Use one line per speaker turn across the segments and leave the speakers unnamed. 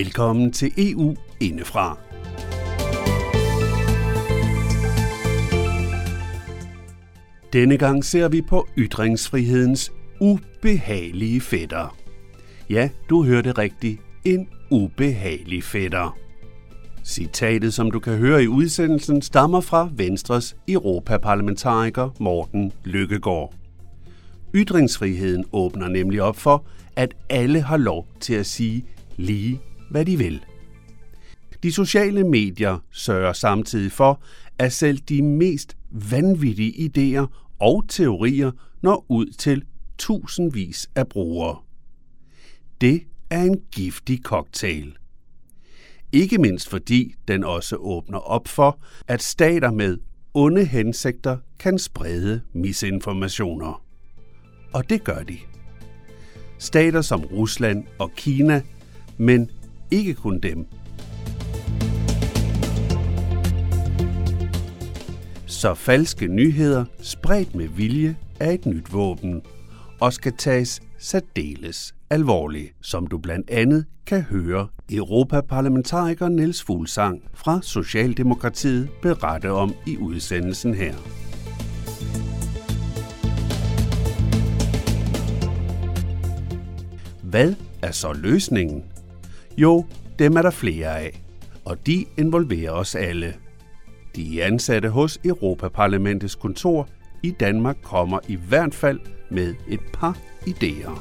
Velkommen til EU indefra. Denne gang ser vi på ytringsfrihedens ubehagelige fætter. Ja, du hørte rigtigt. En ubehagelig fætter. Citatet, som du kan høre i udsendelsen, stammer fra Venstres europaparlamentariker Morten Lykkegaard. Ytringsfriheden åbner nemlig op for, at alle har lov til at sige lige, hvad de vil. De sociale medier sørger samtidig for, at selv de mest vanvittige idéer og teorier når ud til tusindvis af brugere. Det er en giftig cocktail. Ikke mindst fordi den også åbner op for, at stater med onde hensigter kan sprede misinformationer. Og det gør de. Stater som Rusland og Kina, men ikke kun dem. Så falske nyheder, spredt med vilje, er et nyt våben og skal tages særdeles alvorligt, som du blandt andet kan høre Europaparlamentariker Niels Fuglsang fra Socialdemokratiet berette om i udsendelsen her. Hvad er så løsningen? Jo, dem er der flere af, og de involverer os alle. De ansatte hos Europaparlamentets kontor i Danmark kommer i hvert fald med et par idéer.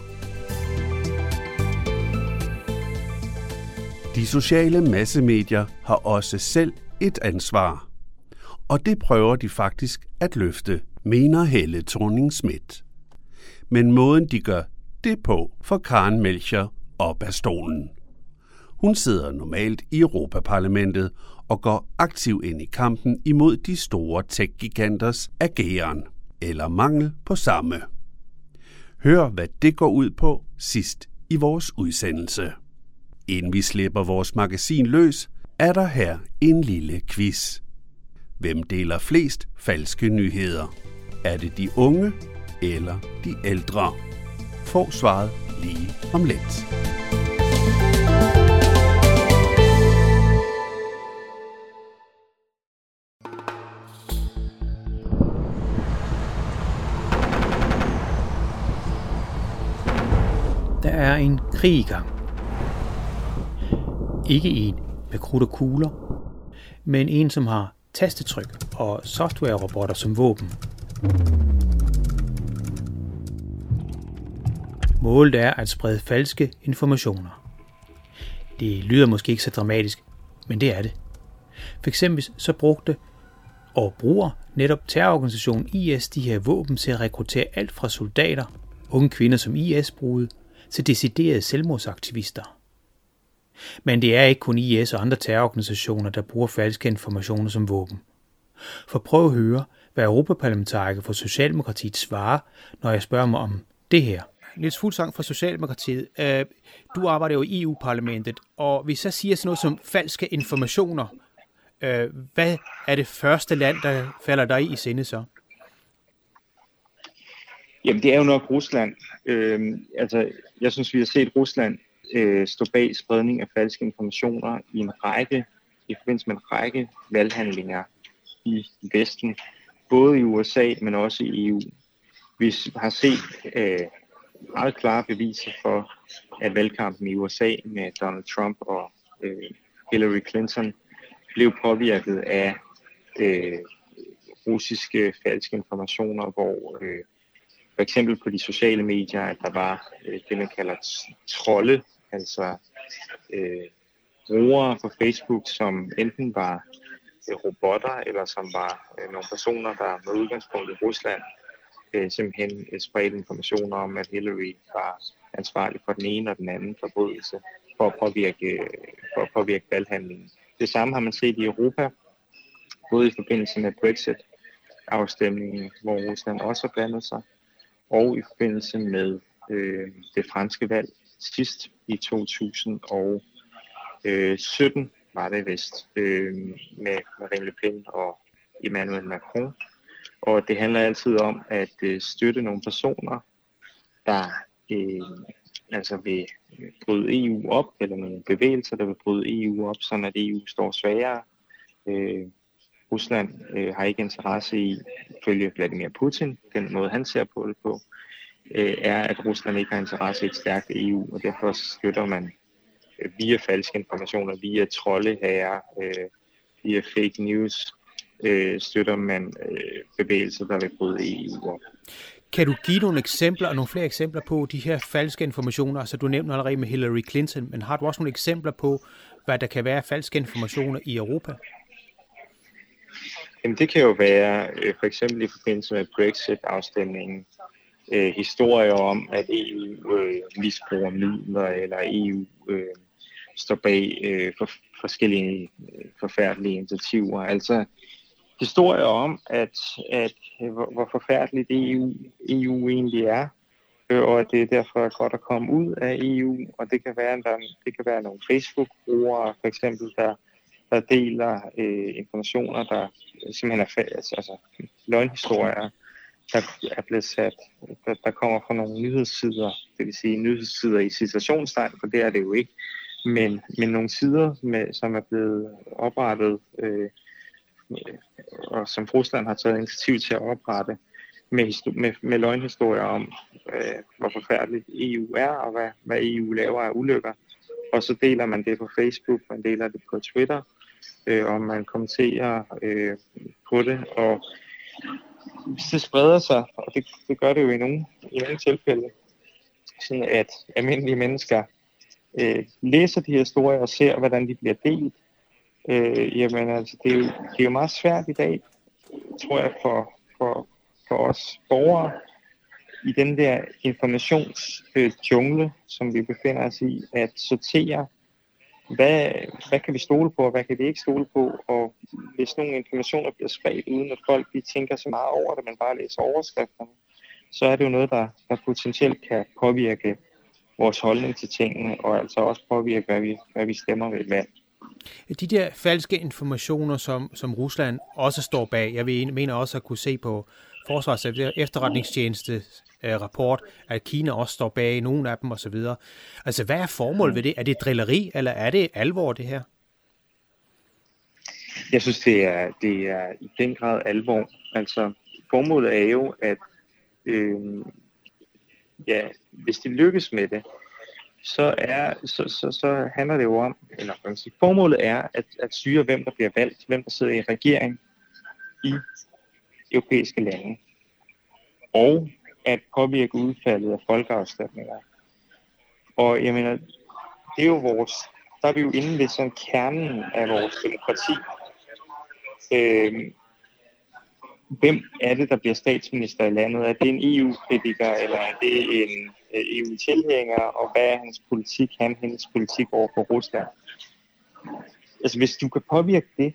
De sociale massemedier har også selv et ansvar. Og det prøver de faktisk at løfte, mener Helle thorning Schmidt. Men måden de gør det på, får Karen Melcher op af stolen. Hun sidder normalt i Europaparlamentet og går aktiv ind i kampen imod de store tech-giganters ageren, eller mangel på samme. Hør, hvad det går ud på sidst i vores udsendelse. Inden vi slipper vores magasin løs, er der her en lille quiz. Hvem deler flest falske nyheder? Er det de unge eller de ældre? Få svaret lige om lidt.
Der er en krig i gang. Ikke en med krudt og kugler, men en, som har tastetryk og software-robotter som våben. Målet er at sprede falske informationer. Det lyder måske ikke så dramatisk, men det er det. For eksempel så brugte og bruger netop terrororganisationen IS de her våben til at rekruttere alt fra soldater, unge kvinder som IS brugede, til deciderede selvmordsaktivister. Men det er ikke kun IS og andre terrororganisationer, der bruger falske informationer som våben. For prøv at høre, hvad Europaparlamentariker for Socialdemokratiet svarer, når jeg spørger mig om det her. Niels Fuglsang fra Socialdemokratiet. Øh, du arbejder jo i EU-parlamentet, og hvis jeg siger sådan noget som falske informationer, øh, hvad er det første land, der falder dig i sinde så?
Jamen, det er jo nok Rusland. Øh, altså, jeg synes, vi har set Rusland øh, stå bag spredning af falske informationer i en række, i forbindelse med en række valghandlinger i Vesten, både i USA, men også i EU. Vi har set øh, meget klare beviser for, at valgkampen i USA med Donald Trump og øh, Hillary Clinton blev påvirket af øh, russiske falske informationer, hvor øh, for eksempel på de sociale medier, at der var øh, det, man kalder trolde, altså øh, brugere på Facebook, som enten var øh, robotter, eller som var øh, nogle personer, der med udgangspunkt i Rusland øh, simpelthen øh, spredte informationer om, at Hillary var ansvarlig for den ene og den anden forbrydelse for at påvirke, øh, for at påvirke valghandlingen. Det samme har man set i Europa, både i forbindelse med Brexit-afstemningen, hvor Rusland også har blandet sig, og i forbindelse med øh, det franske valg sidst i 2017 øh, var det vist øh, med Marine Le Pen og Emmanuel Macron. Og det handler altid om at øh, støtte nogle personer, der øh, altså vil bryde EU op, eller nogle bevægelser, der vil bryde EU op, sådan at EU står svagere. Øh, Rusland øh, har ikke interesse i, følge Vladimir Putin, den måde han ser på det på, øh, er, at Rusland ikke har interesse i et stærkt EU, og derfor støtter man øh, via falske informationer, via troldehager, øh, via fake news, øh, støtter man øh, bevægelser, der vil bryde EU op.
Kan du give nogle eksempler og nogle flere eksempler på de her falske informationer? Altså du nævnte allerede med Hillary Clinton, men har du også nogle eksempler på, hvad der kan være falske informationer i Europa?
Jamen det kan jo være øh, for eksempel i forbindelse med Brexit-afstemningen, øh, historier om, at EU øh, misbruger midler, eller EU øh, står bag øh, for forskellige øh, forfærdelige initiativer. Altså historier om, at, at øh, hvor, hvor forfærdeligt EU, EU egentlig er, øh, og at det derfor er godt at komme ud af EU, og det kan være, der, det kan være nogle Facebook-brugere, for eksempel, der, der deler øh, informationer, der simpelthen er fælles, altså, altså løgnhistorier, der er blevet sat, der, der kommer fra nogle nyhedssider, det vil sige nyhedssider i situationstegn, for det er det jo ikke, men, men nogle sider, med, som er blevet oprettet, øh, og som Rusland har taget initiativ til at oprette, med, med, med løgnhistorier om, øh, hvor forfærdeligt EU er, og hvad, hvad EU laver af ulykker. Og så deler man det på Facebook, man deler det på Twitter, øh, og man kommenterer øh, på det. Og hvis det spreder sig, og det, det gør det jo i nogle, i nogle tilfælde, sådan at almindelige mennesker øh, læser de her historier og ser, hvordan de bliver delt, øh, jamen altså, det er, jo, det er jo meget svært i dag, tror jeg, for, for, for os borgere, i den der informationsjungle, øh, som vi befinder os i, at sortere, hvad, hvad kan vi stole på, og hvad kan vi ikke stole på, og hvis nogle informationer bliver spredt, uden at folk de tænker så meget over det, man bare læser overskrifterne, så er det jo noget, der, der potentielt kan påvirke vores holdning til tingene, og altså også påvirke, hvad vi, hvad vi stemmer ved et valg.
De der falske informationer, som, som Rusland også står bag, jeg mener også at kunne se på Forsvars efterretningstjeneste øh, rapport, at Kina også står bag nogle af dem osv. Altså, hvad er formålet ved det? Er det drilleri, eller er det alvor, det her?
Jeg synes, det er, det er i den grad alvor. Altså, formålet er jo, at øh, ja, hvis de lykkes med det, så, er, så, så, så handler det jo om, eller man sige, formålet er at, at styre, hvem der bliver valgt, hvem der sidder i regering i europæiske lande, og at påvirke udfaldet af folkeafstemninger. Og jeg mener, det er jo vores, der er vi jo inde ved sådan kernen af vores demokrati. Øh, hvem er det, der bliver statsminister i landet? Er det en EU-kritiker, eller er det en øh, EU-tilhænger, og hvad er hans politik, han, hendes politik over for Rusland? Altså, hvis du kan påvirke det,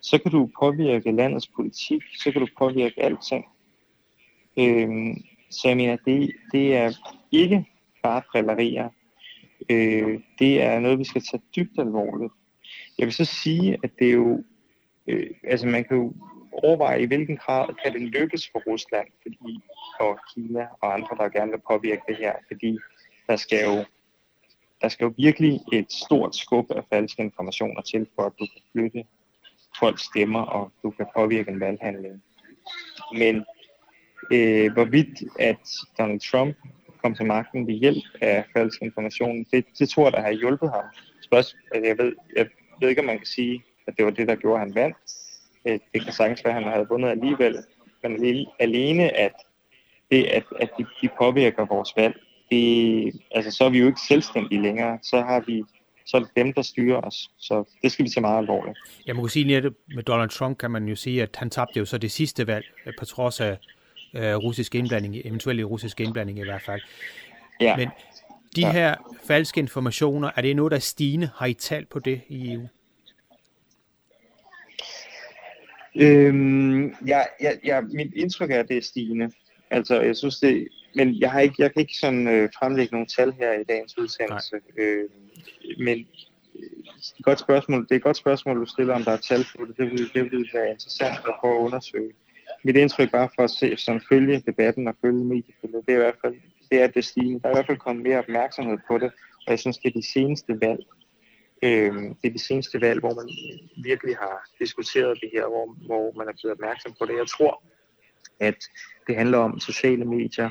så kan du påvirke landets politik, så kan du påvirke alting. Øhm, så jeg mener, det, det er ikke bare drillerier. Øh, det er noget, vi skal tage dybt alvorligt. Jeg vil så sige, at det er jo, øh, altså man kan jo overveje, i hvilken grad kan det lykkes for Rusland, fordi, og Kina og andre, der gerne vil påvirke det her, fordi der skal jo, der skal jo virkelig et stort skub af falske informationer til, for at du kan flytte folks stemmer, og du kan påvirke en valghandling. Men øh, hvorvidt at Donald Trump kom til magten ved hjælp af falsk information, det, det tror jeg, der har hjulpet ham. Spørgsmål, altså, jeg, ved, jeg ved ikke, om man kan sige, at det var det, der gjorde, at han vandt øh, det kan sagtens være, at han havde vundet alligevel, men alene at det, at, at de, de påvirker vores valg, det, altså, så er vi jo ikke selvstændige længere. Så har vi så er det dem, der styrer os. Så det skal vi tage meget alvorligt.
Jeg må sige, at med Donald Trump kan man jo sige, at han tabte jo så det sidste valg, på trods af uh, russisk indblanding, eventuelt russisk indblanding i hvert fald. Ja. Men de ja. her falske informationer, er det noget, der er stigende? Har I talt på det i EU?
Øhm, ja, ja, ja, mit indtryk er, at det er stigende. Altså, jeg synes det, men jeg har ikke, jeg kan ikke sådan øh, fremlægge nogle tal her i dagens udsendelse. Øh, men det er, et godt spørgsmål, det er et godt spørgsmål, du stiller, om der er tal på det. Det vil, det vil være interessant at prøve at undersøge mit indtryk bare for at se, sådan følge debatten og følge mediebilledet, det er i hvert fald, det er det stigende. Der er i hvert fald kommet mere opmærksomhed på det, og jeg synes, det er de seneste valg, øh, det er de seneste valg, hvor man virkelig har diskuteret det her, hvor, hvor man er blevet opmærksom på det. Jeg tror, at det handler om, at sociale medier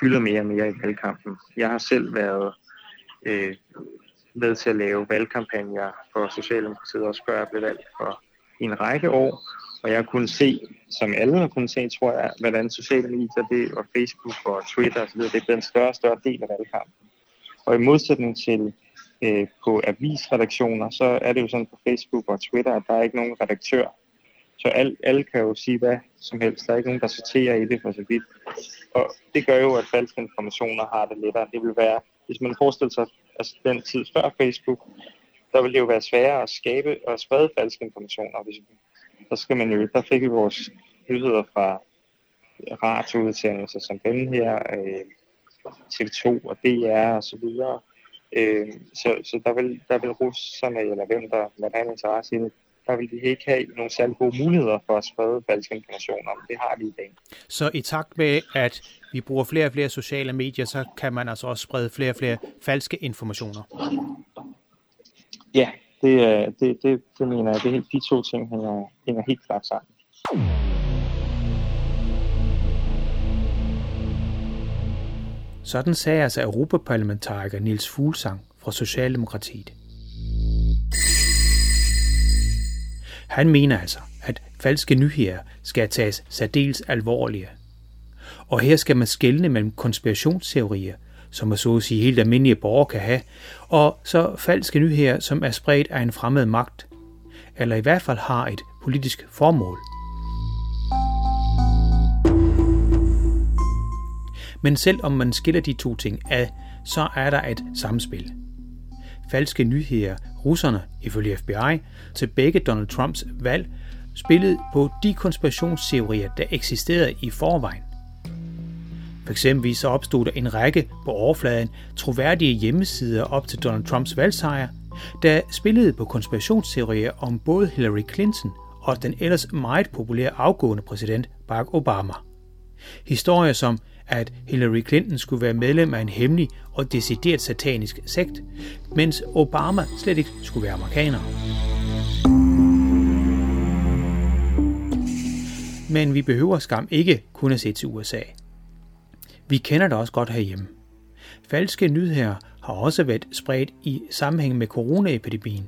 fylder mere og mere i valgkampen. Jeg har selv været øh, med til at lave valgkampagner for Socialdemokratiet, også før jeg blev valgt for en række år. Og jeg kunne se, som alle har kunnet se, tror jeg, hvordan sociale medier, det og Facebook og Twitter osv., det er blevet en større og større del af valgkampen. Og i modsætning til øh, på avisredaktioner, så er det jo sådan på Facebook og Twitter, at der er ikke nogen redaktør. Så al, alle kan jo sige hvad som helst. Der er ikke nogen, der sorterer i det for så vidt. Og det gør jo, at falske informationer har det lettere. Det vil være, hvis man forestiller sig altså den tid før Facebook, der ville det jo være sværere at skabe og sprede falske informationer. Hvis, så skal man jo, der fik vi vores nyheder fra radioudsendelser som den her, øh, TV2 og DR og så videre. Øh, så, så der vil, der vil russerne, eller hvem der måtte have en interesse i det, der vil de ikke have nogle særlig gode muligheder for at sprede falske informationer. Det har de i dag.
Så i takt med, at vi bruger flere og flere sociale medier, så kan man altså også sprede flere og flere falske informationer?
Ja, det, øh, det, det, det mener jeg. Det, de to ting hænger, hænger helt klart sammen.
Sådan sagde altså Europaparlamentariker Nils Fuglsang fra Socialdemokratiet. Han mener altså, at falske nyheder skal tages særdeles alvorlige. Og her skal man skelne mellem konspirationsteorier, som er så at sige helt almindelige borgere kan have, og så falske nyheder, som er spredt af en fremmed magt, eller i hvert fald har et politisk formål. Men selv om man skiller de to ting ad, så er der et samspil. Falske nyheder, russerne, ifølge FBI, til begge Donald Trumps valg, spillede på de konspirationsteorier, der eksisterede i forvejen. For eksempel så opstod der en række på overfladen troværdige hjemmesider op til Donald Trumps valgsejr, der spillede på konspirationsteorier om både Hillary Clinton og den ellers meget populære afgående præsident Barack Obama. Historier som, at Hillary Clinton skulle være medlem af en hemmelig og decideret satanisk sekt, mens Obama slet ikke skulle være amerikaner. Men vi behøver skam ikke kun at se til USA. Vi kender det også godt herhjemme. Falske nyheder har også været spredt i sammenhæng med coronaepidemien.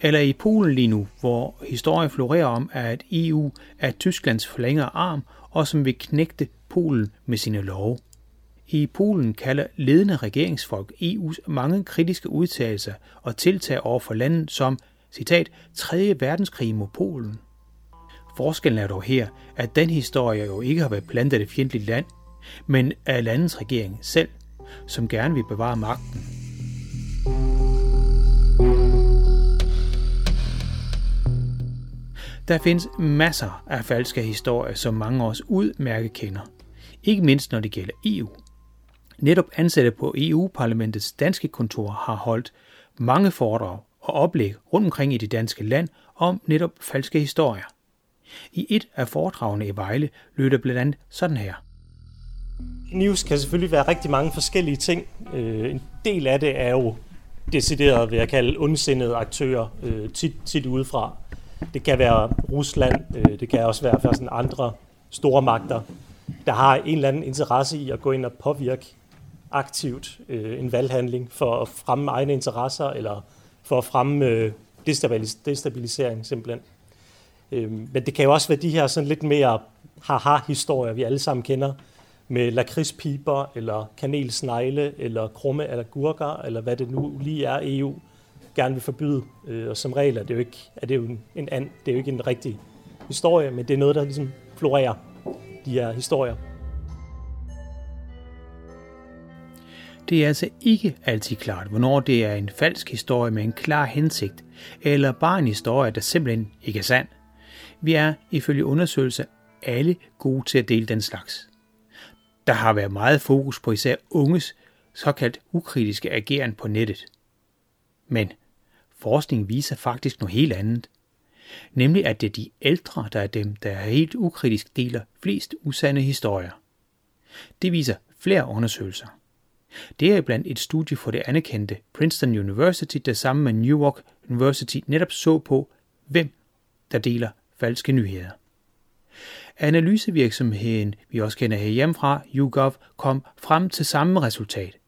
Eller i Polen lige nu, hvor historien florerer om, at EU er Tysklands forlængere arm, og som vil knægte Polen med sine love. I Polen kalder ledende regeringsfolk EU's mange kritiske udtalelser og tiltag over for landet som, citat, 3. verdenskrig mod Polen. Forskellen er dog her, at den historie jo ikke har været plantet et fjendtligt land, men af landets regering selv, som gerne vil bevare magten. Der findes masser af falske historier, som mange af os udmærket kender. Ikke mindst når det gælder EU. Netop ansatte på EU-parlamentets danske kontor har holdt mange foredrag og oplæg rundt omkring i det danske land om netop falske historier. I et af foredragene i Vejle lød det blandt andet sådan her.
News kan selvfølgelig være rigtig mange forskellige ting. Øh, en del af det er jo decideret, vil jeg kalde, ondsindede aktører, øh, tit, tit udefra. Det kan være Rusland, øh, det kan også være for sådan andre store magter, der har en eller anden interesse i at gå ind og påvirke aktivt øh, en valghandling for at fremme egne interesser, eller for at fremme øh, destabilisering simpelthen. Øh, men det kan jo også være de her sådan lidt mere haha-historier, vi alle sammen kender, med lakridspiber, eller kanelsnegle, eller krumme eller eller hvad det nu lige er, EU gerne vil forbyde. Øh, og som regel er det jo ikke, er det jo en, en and, det er jo ikke en rigtig historie, men det er noget, der ligesom florerer, de her historier.
Det er altså ikke altid klart, hvornår det er en falsk historie med en klar hensigt, eller bare en historie, der simpelthen ikke er sand. Vi er ifølge undersøgelser alle gode til at dele den slags. Der har været meget fokus på især unges såkaldt ukritiske ageren på nettet. Men forskning viser faktisk noget helt andet. Nemlig at det er de ældre, der er dem, der helt ukritisk deler flest usande historier. Det viser flere undersøgelser. Det er blandt et studie for det anerkendte Princeton University, der sammen med New York University netop så på, hvem der deler falske nyheder. Analysevirksomheden, vi også kender herhjemmefra, YouGov, kom frem til samme resultat.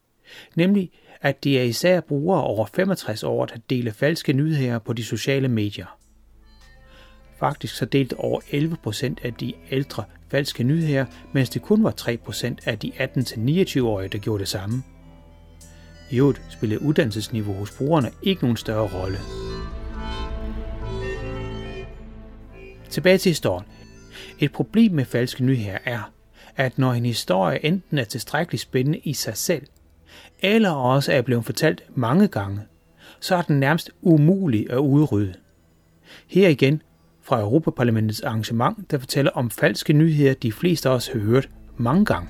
Nemlig, at det er især brugere over 65 år, der deler falske nyheder på de sociale medier. Faktisk så delte over 11 procent af de ældre falske nyheder, mens det kun var 3 procent af de 18-29-årige, der gjorde det samme. I øvrigt spillede uddannelsesniveau hos brugerne ikke nogen større rolle. Tilbage til historien. Et problem med falske nyheder er, at når en historie enten er tilstrækkeligt spændende i sig selv, eller også er blevet fortalt mange gange, så er den nærmest umulig at udrydde. Her igen fra Europaparlamentets arrangement, der fortæller om falske nyheder, de fleste af os har hørt mange gange.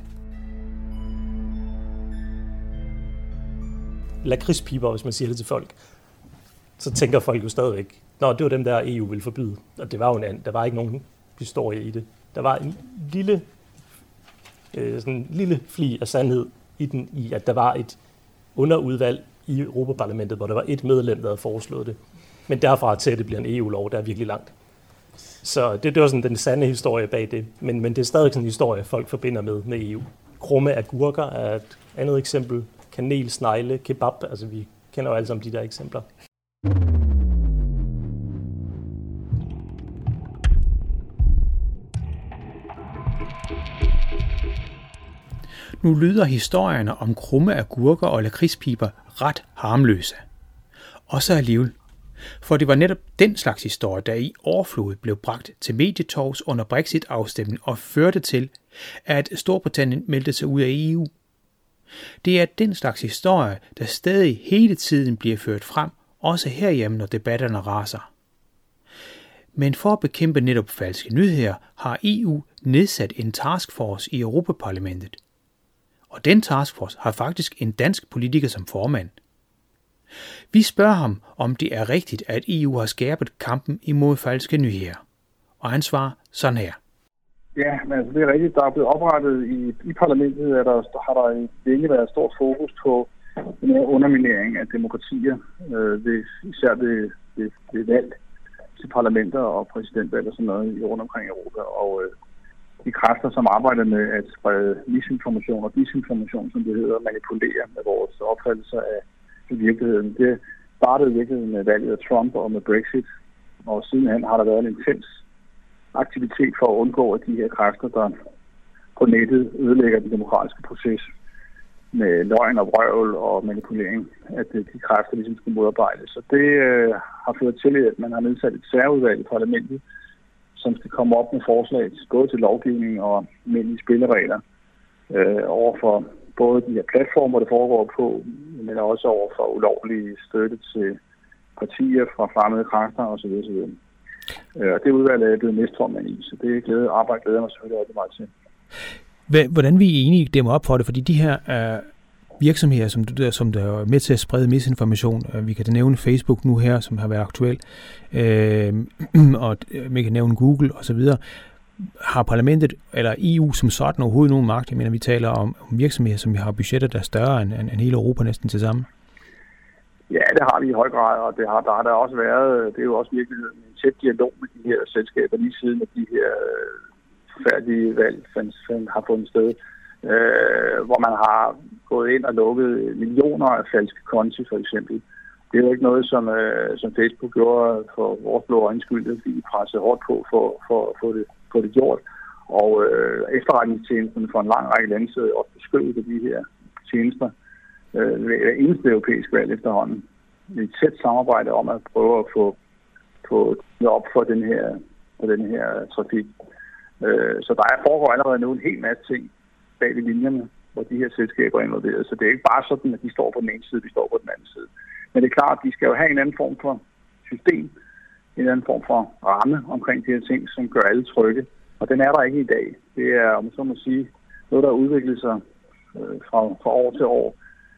lakridspiber, hvis man siger det til folk, så tænker folk jo stadigvæk, Nå, det var dem, der EU ville forbyde. Og det var jo en anden. Der var ikke nogen historie i det. Der var en lille, øh, sådan en lille fli af sandhed i den, i at der var et underudvalg i Europaparlamentet, hvor der var et medlem, der havde foreslået det. Men derfra til, at det bliver en EU-lov, der er virkelig langt. Så det, det var sådan den sande historie bag det. Men, men det er stadig sådan en historie, folk forbinder med, med EU. Krumme agurker er et andet eksempel. Kanel, snegle, kebab. Altså vi kender jo alle sammen de der eksempler.
Nu lyder historierne om krumme agurker og lakridspiber ret harmløse. Og så alligevel. For det var netop den slags historie, der i overflod blev bragt til medietorvs under Brexit-afstemningen og førte til, at Storbritannien meldte sig ud af EU. Det er den slags historie, der stadig hele tiden bliver ført frem, også herhjemme, når debatterne raser. Men for at bekæmpe netop falske nyheder, har EU nedsat en taskforce i Europaparlamentet – og den taskforce har faktisk en dansk politiker som formand. Vi spørger ham, om det er rigtigt, at EU har skærpet kampen imod falske nyheder. Og han svarer sådan her.
Ja, men altså, det er rigtigt. Der er blevet oprettet i, i parlamentet, at der har der længe været stort fokus på den her underminering af demokratier, øh, ved, især ved, ved, ved valg til parlamenter og præsidentvalg og sådan noget rundt omkring i Europa. Og øh, de kræfter, som arbejder med at sprede misinformation og disinformation, som det hedder, manipulere med vores opfattelser af virkeligheden. Det startede i virkeligheden med valget af Trump og med Brexit, og sidenhen har der været en intens aktivitet for at undgå, at de her kræfter, der på nettet ødelægger den demokratiske proces med løgn og vrøvl og manipulering, at øh, de kræfter ligesom skulle modarbejdes. Så det øh, har ført til, at man har nedsat et særudvalg i parlamentet, som skal komme op med forslag både til lovgivning og almindelige spilleregler øh, over for både de her platformer, det foregår på, men også over for ulovlige støtte til partier fra fremmede kræfter osv. osv. Øh, og det udvalg er blevet næstformand i, så det glæde, arbejde glæder mig selvfølgelig rigtig meget til.
Hvordan vi er enige dem op for det, fordi de her øh, virksomheder, som, der, som der er med til at sprede misinformation. Øh, vi kan da nævne Facebook nu her, som har været aktuel, øhm, øh, og vi kan nævne Google osv. Har parlamentet eller EU som sådan overhovedet nogen magt? Jeg mener, vi taler om, om virksomheder, som har budgetter, der er større end, end, end hele Europa næsten til sammen.
Ja, det har vi i høj grad, og det har, der har der også været, det er jo også virkelig en tæt dialog med de her selskaber lige siden, at de her øh, forfærdelige valg fandt, fandt, har fundet sted øh, hvor man har gået ind og lukket millioner af falske konti, for eksempel. Det er jo ikke noget, som, øh, som Facebook gjorde for vores blå øjens skyld, vi pressede hårdt på for, for at få det, få det gjort. Og øh, efterretningstjenesten for en lang række lande sidder også beskyttet af de her tjenester øh, ved eneste europæisk valg efterhånden. Et tæt samarbejde om at prøve at få, få op for den her, for den her trafik. Øh, så der er foregår allerede nu en hel masse ting, bag ved linjerne, hvor de her selskaber er involveret. Så det er ikke bare sådan, at de står på den ene side, de står på den anden side. Men det er klart, at de skal jo have en anden form for system, en anden form for ramme omkring de her ting, som gør alle trygge. Og den er der ikke i dag. Det er, om så må sige, noget, der udvikler sig øh, fra, fra år til år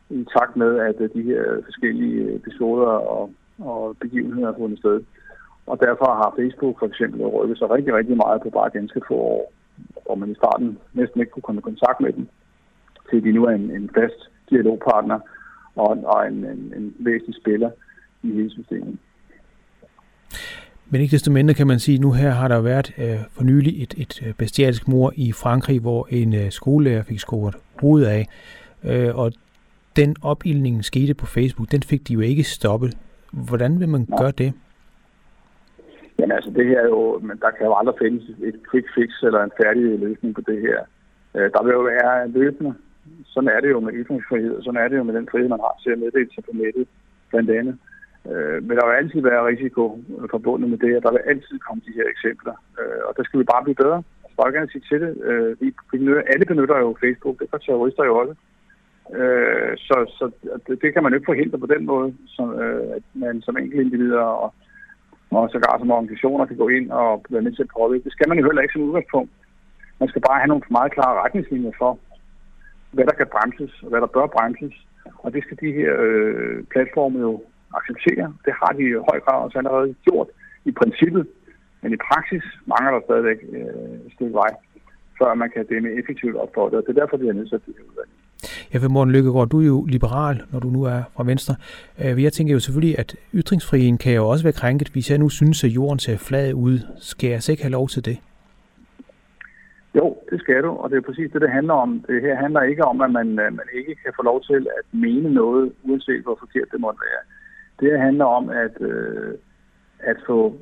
i takt med, at øh, de her forskellige øh, episoder og, og begivenheder har fundet sted. Og derfor har Facebook for eksempel rykket sig rigtig, rigtig meget på bare ganske få år, hvor man i starten næsten ikke kunne komme i kontakt med dem, til de nu er en, en fast dialogpartner og, og en, en, en væsentlig spiller i hele systemet.
Men ikke desto mindre kan man sige, at nu her har der været øh, for nylig et, et øh, bestialsk mor i Frankrig, hvor en øh, skolelærer fik scoret hovedet af. Øh, og den opildning skete på Facebook, den fik de jo ikke stoppet. Hvordan vil man gøre det?
Jamen altså, det her er jo, men der kan jo aldrig findes et quick fix eller en færdig løsning på det her. Øh, der vil jo være løbende. Sådan er det jo med ytringsfrihed, og sådan er det jo med den frihed, man har til at meddele sig på nettet, blandt andet. Øh, men der vil altid være risiko forbundet med det, og der vil altid komme de her eksempler. Øh, og der skal vi bare blive bedre. Jeg skal bare gerne sige til det. Øh, vi benytter, alle benytter jo Facebook, det gør terrorister jo også. Øh, så, så det, det kan man jo ikke forhindre på den måde, som, øh, at man som enkelt individer og og sågar som organisationer kan gå ind og være med til at påvirke. Det skal man jo heller ikke som udgangspunkt. Man skal bare have nogle meget klare retningslinjer for, hvad der kan bremses og hvad der bør bremses. Og det skal de her øh, platforme jo acceptere. Det har de i høj grad også allerede gjort i princippet. Men i praksis mangler der stadigvæk øh, et stykke vej, før man kan dæmme effektivt op for det. Og det er derfor, vi har nedsat det her udvalg.
Ja, for Morten Lykkegaard, du er jo liberal, når du nu er fra Venstre. Øh, jeg tænker jo selvfølgelig, at ytringsfriheden kan jo også være krænket, hvis jeg nu synes, at jorden ser flad ud. Skal jeg så ikke have lov til det?
Jo, det skal du, og det er præcis det, det handler om. Det her handler ikke om, at man, øh, man ikke kan få lov til at mene noget, uanset hvor forkert det måtte være. Det her handler om at, øh, at få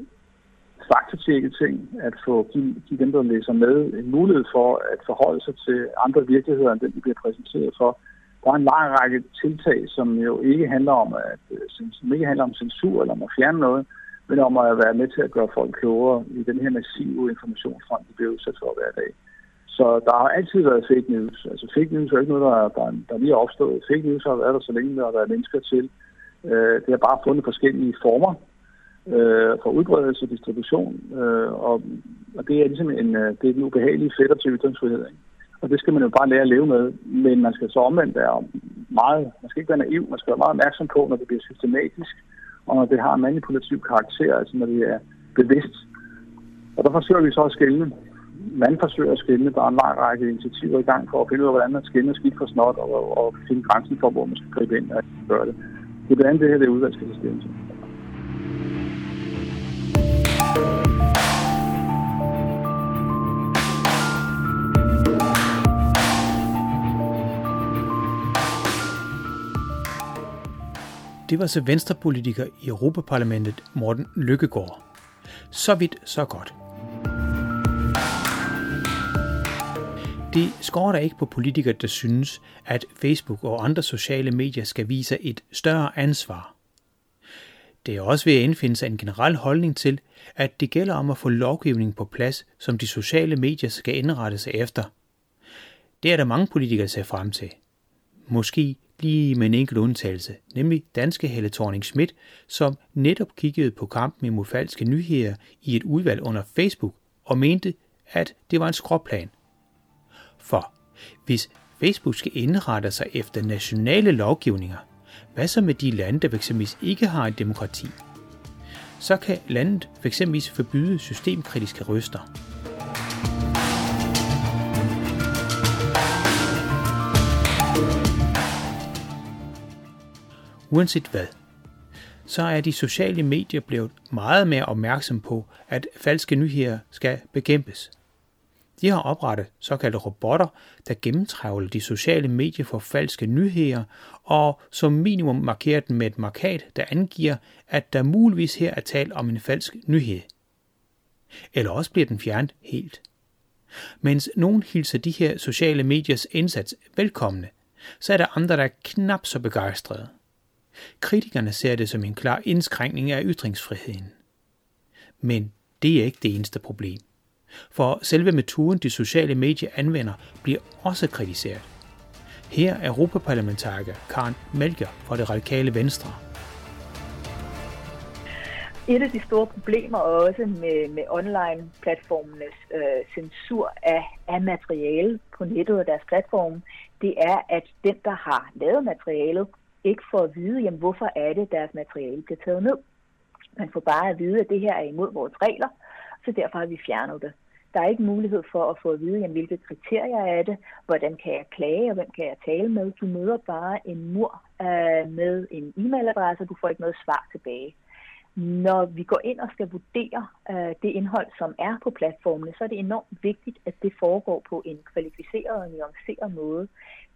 faktatjekke ting, at få give, give dem, der læser med, en mulighed for at forholde sig til andre virkeligheder, end den, de bliver præsenteret for. Der er en lang række tiltag, som jo ikke handler om, at, øh, som ikke handler om censur eller om at fjerne noget, men om at være med til at gøre folk klogere i den her massive informationsfront, de bliver udsat for hver dag. Så der har altid været fake news. Altså fake news er ikke noget, der, der, der lige er opstået. Fake news har været der så længe, der har været mennesker til. Øh, det har bare fundet forskellige former øh, for udbredelse og distribution, øh, og, og det er ligesom en, øh, det er en ubehagelig fætter til ytringsfrihed. Ikke? Og det skal man jo bare lære at leve med, men man skal så omvendt være meget, man skal ikke være naiv, man skal være meget opmærksom på, når det bliver systematisk, og når det har en manipulativ karakter, altså når det er bevidst. Og der forsøger vi så at skille. Man forsøger at skille. Der er en lang række initiativer i gang for at finde ud af, hvordan man skiller skidt for snot og, og finde grænsen for, hvor man skal gribe ind og gøre det. Det er blandt andet det her, det udvalg skal til.
Det var så venstrepolitiker i Europaparlamentet Morten Lykkegaard. Så vidt, så godt. Det skorter ikke på politikere, der synes, at Facebook og andre sociale medier skal vise et større ansvar. Det er også ved at indfinde sig en generel holdning til, at det gælder om at få lovgivning på plads, som de sociale medier skal indrette sig efter. Det er der mange politikere, ser frem til. Måske lige med en enkelt undtagelse, nemlig danske Helle thorning Schmidt, som netop kiggede på kampen imod falske nyheder i et udvalg under Facebook og mente, at det var en skråplan. For hvis Facebook skal indrette sig efter nationale lovgivninger, hvad så med de lande, der fx ikke har et demokrati? Så kan landet fx forbyde systemkritiske røster. Uanset hvad, så er de sociale medier blevet meget mere opmærksom på, at falske nyheder skal bekæmpes. De har oprettet såkaldte robotter, der gennemtrævler de sociale medier for falske nyheder, og som minimum markerer den med et markat, der angiver, at der muligvis her er tale om en falsk nyhed. Eller også bliver den fjernet helt. Mens nogen hilser de her sociale mediers indsats velkomne, så er der andre, der er knap så begejstrede. Kritikerne ser det som en klar indskrænkning af ytringsfriheden. Men det er ikke det eneste problem. For selve metoden, de sociale medier anvender, bliver også kritiseret. Her er Europaparlamentariker Karen Melger fra det radikale Venstre.
Et af de store problemer også med, med online-platformenes øh, censur af, af materiale på nettet og deres platform, det er, at den, der har lavet materialet, ikke får at vide, jamen, hvorfor er det, deres materiale bliver taget ned. Man får bare at vide, at det her er imod vores regler, så derfor har vi fjernet det. Der er ikke mulighed for at få at vide, jamen, hvilke kriterier er det, hvordan kan jeg klage, og hvem kan jeg tale med. Du møder bare en mur øh, med en e-mailadresse, og du får ikke noget svar tilbage. Når vi går ind og skal vurdere øh, det indhold, som er på platformene, så er det enormt vigtigt, at det foregår på en kvalificeret og nuanceret måde.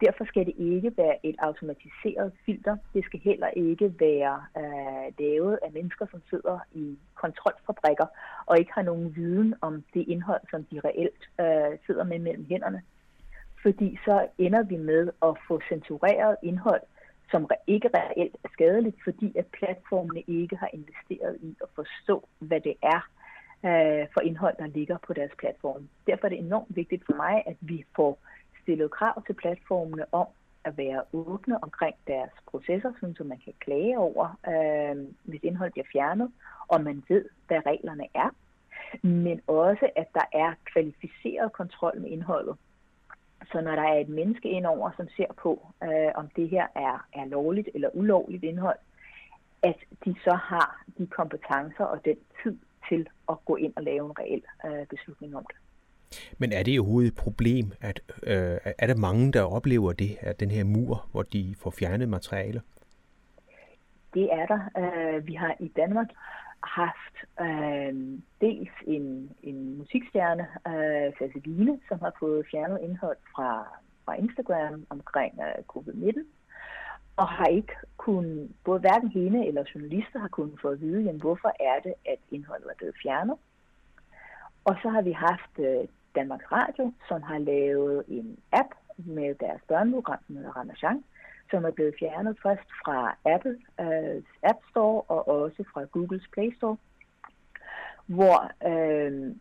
Derfor skal det ikke være et automatiseret filter. Det skal heller ikke være øh, lavet af mennesker, som sidder i kontrolfabrikker og ikke har nogen viden om det indhold, som de reelt øh, sidder med mellem hænderne. Fordi så ender vi med at få censureret indhold, som ikke reelt er skadeligt, fordi at platformene ikke har investeret i at forstå, hvad det er øh, for indhold, der ligger på deres platform. Derfor er det enormt vigtigt for mig, at vi får stillet krav til platformene om at være åbne omkring deres processer, så man kan klage over, øh, hvis indhold bliver fjernet, og man ved, hvad reglerne er. Men også, at der er kvalificeret kontrol med indholdet. Så når der er et menneske indover, som ser på, øh, om det her er, er lovligt eller ulovligt indhold, at de så har de kompetencer og den tid til at gå ind og lave en reel øh, beslutning om det.
Men er det overhovedet et problem, at øh, er der mange, der oplever det, at den her mur, hvor de får fjernet materialer?
Det er der. Øh, vi har i Danmark haft øh, dels en, en musikstjerne, øh, Faseline, som har fået fjernet indhold fra, fra Instagram omkring øh, covid-19, og har ikke kun, både hverken hende eller journalister har kunnet få at vide, jamen, hvorfor er det, at indholdet er blevet fjernet. Og så har vi haft øh, Danmarks Radio, som har lavet en app med deres børneprogram, som hedder Ramachan, som er blevet fjernet først fra Apple øh, App Store og også fra Googles Play Store, hvor øh,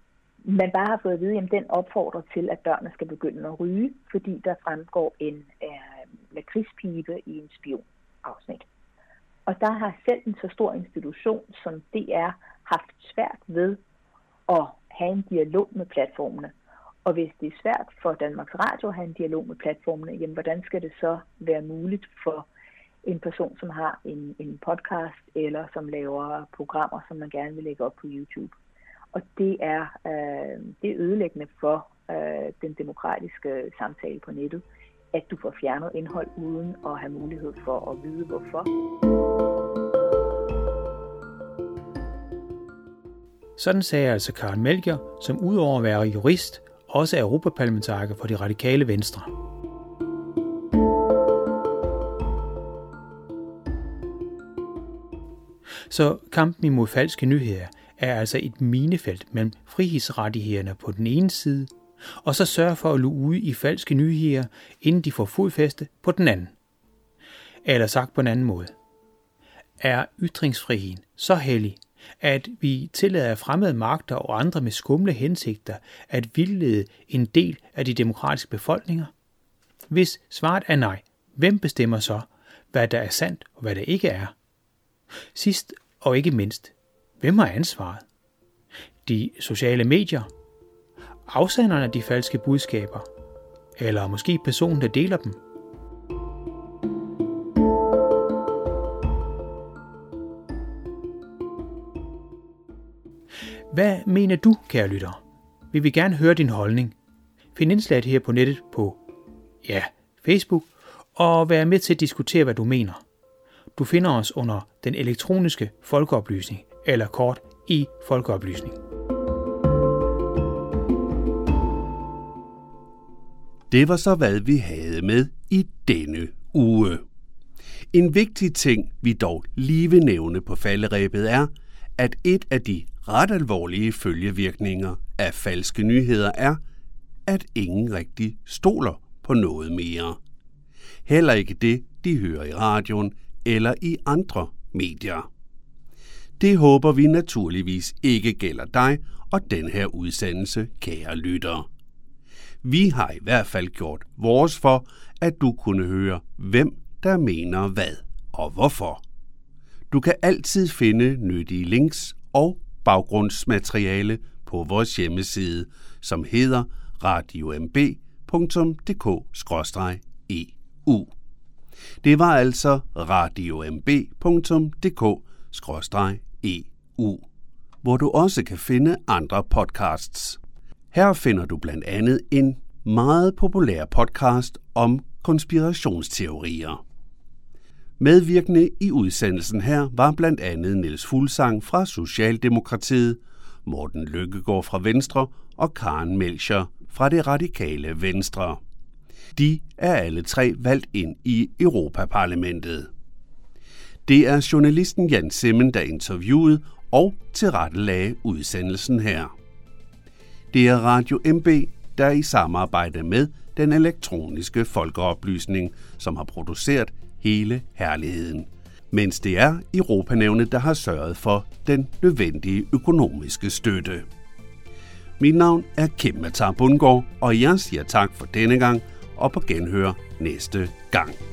man bare har fået at vide, at den opfordrer til, at børnene skal begynde at ryge, fordi der fremgår en øh, lakridspibe i en spionafsnit. Og der har selv en så stor institution som DR haft svært ved at have en dialog med platformene. Og hvis det er svært for Danmarks Radio at have en dialog med platformene, jamen hvordan skal det så være muligt for en person, som har en, en podcast eller som laver programmer, som man gerne vil lægge op på YouTube. Og det er, øh, det er ødelæggende for øh, den demokratiske samtale på nettet, at du får fjernet indhold uden at have mulighed for at vide hvorfor.
Sådan sagde altså Karen Melger, som udover at være jurist, også er europaparlamentariker for de radikale venstre. Så kampen imod falske nyheder er altså et minefelt mellem frihedsrettighederne på den ene side, og så sørge for at luge ud i falske nyheder, inden de får fodfæste på den anden. Eller sagt på en anden måde. Er ytringsfriheden så hellig, at vi tillader fremmede magter og andre med skumle hensigter at vildlede en del af de demokratiske befolkninger? Hvis svaret er nej, hvem bestemmer så, hvad der er sandt og hvad der ikke er? Sidst og ikke mindst, hvem har ansvaret? De sociale medier? Afsenderne af de falske budskaber? Eller måske personen, der deler dem? Hvad mener du, kære lytter? Vi vil gerne høre din holdning. Find indslaget her på nettet på, ja, Facebook, og vær med til at diskutere, hvad du mener. Du finder os under den elektroniske folkeoplysning, eller kort i folkeoplysning.
Det var så, hvad vi havde med i denne uge. En vigtig ting, vi dog lige vil nævne på falderæbet er, at et af de ret alvorlige følgevirkninger af falske nyheder er, at ingen rigtig stoler på noget mere. Heller ikke det, de hører i radioen eller i andre medier. Det håber vi naturligvis ikke gælder dig og den her udsendelse, kære lytter. Vi har i hvert fald gjort vores for, at du kunne høre, hvem der mener hvad og hvorfor. Du kan altid finde nyttige links og baggrundsmateriale på vores hjemmeside, som hedder radiomb.dk-eu. E Det var altså radiomb.dk-eu. E EU, hvor du også kan finde andre podcasts. Her finder du blandt andet en meget populær podcast om konspirationsteorier. Medvirkende i udsendelsen her var blandt andet Niels Fuglsang fra Socialdemokratiet, Morten Lykkegaard fra Venstre og Karen Melcher fra det radikale Venstre. De er alle tre valgt ind i Europaparlamentet. Det er journalisten Jan Simmen, der interviewede og tilrettelagde udsendelsen her. Det er Radio MB, der i samarbejde med den elektroniske folkeoplysning, som har produceret hele herligheden. Mens det er Europanævnet, der har sørget for den nødvendige økonomiske støtte. Mit navn er Kim Matar Bundgaard, og jeg siger tak for denne gang og på genhør næste gang.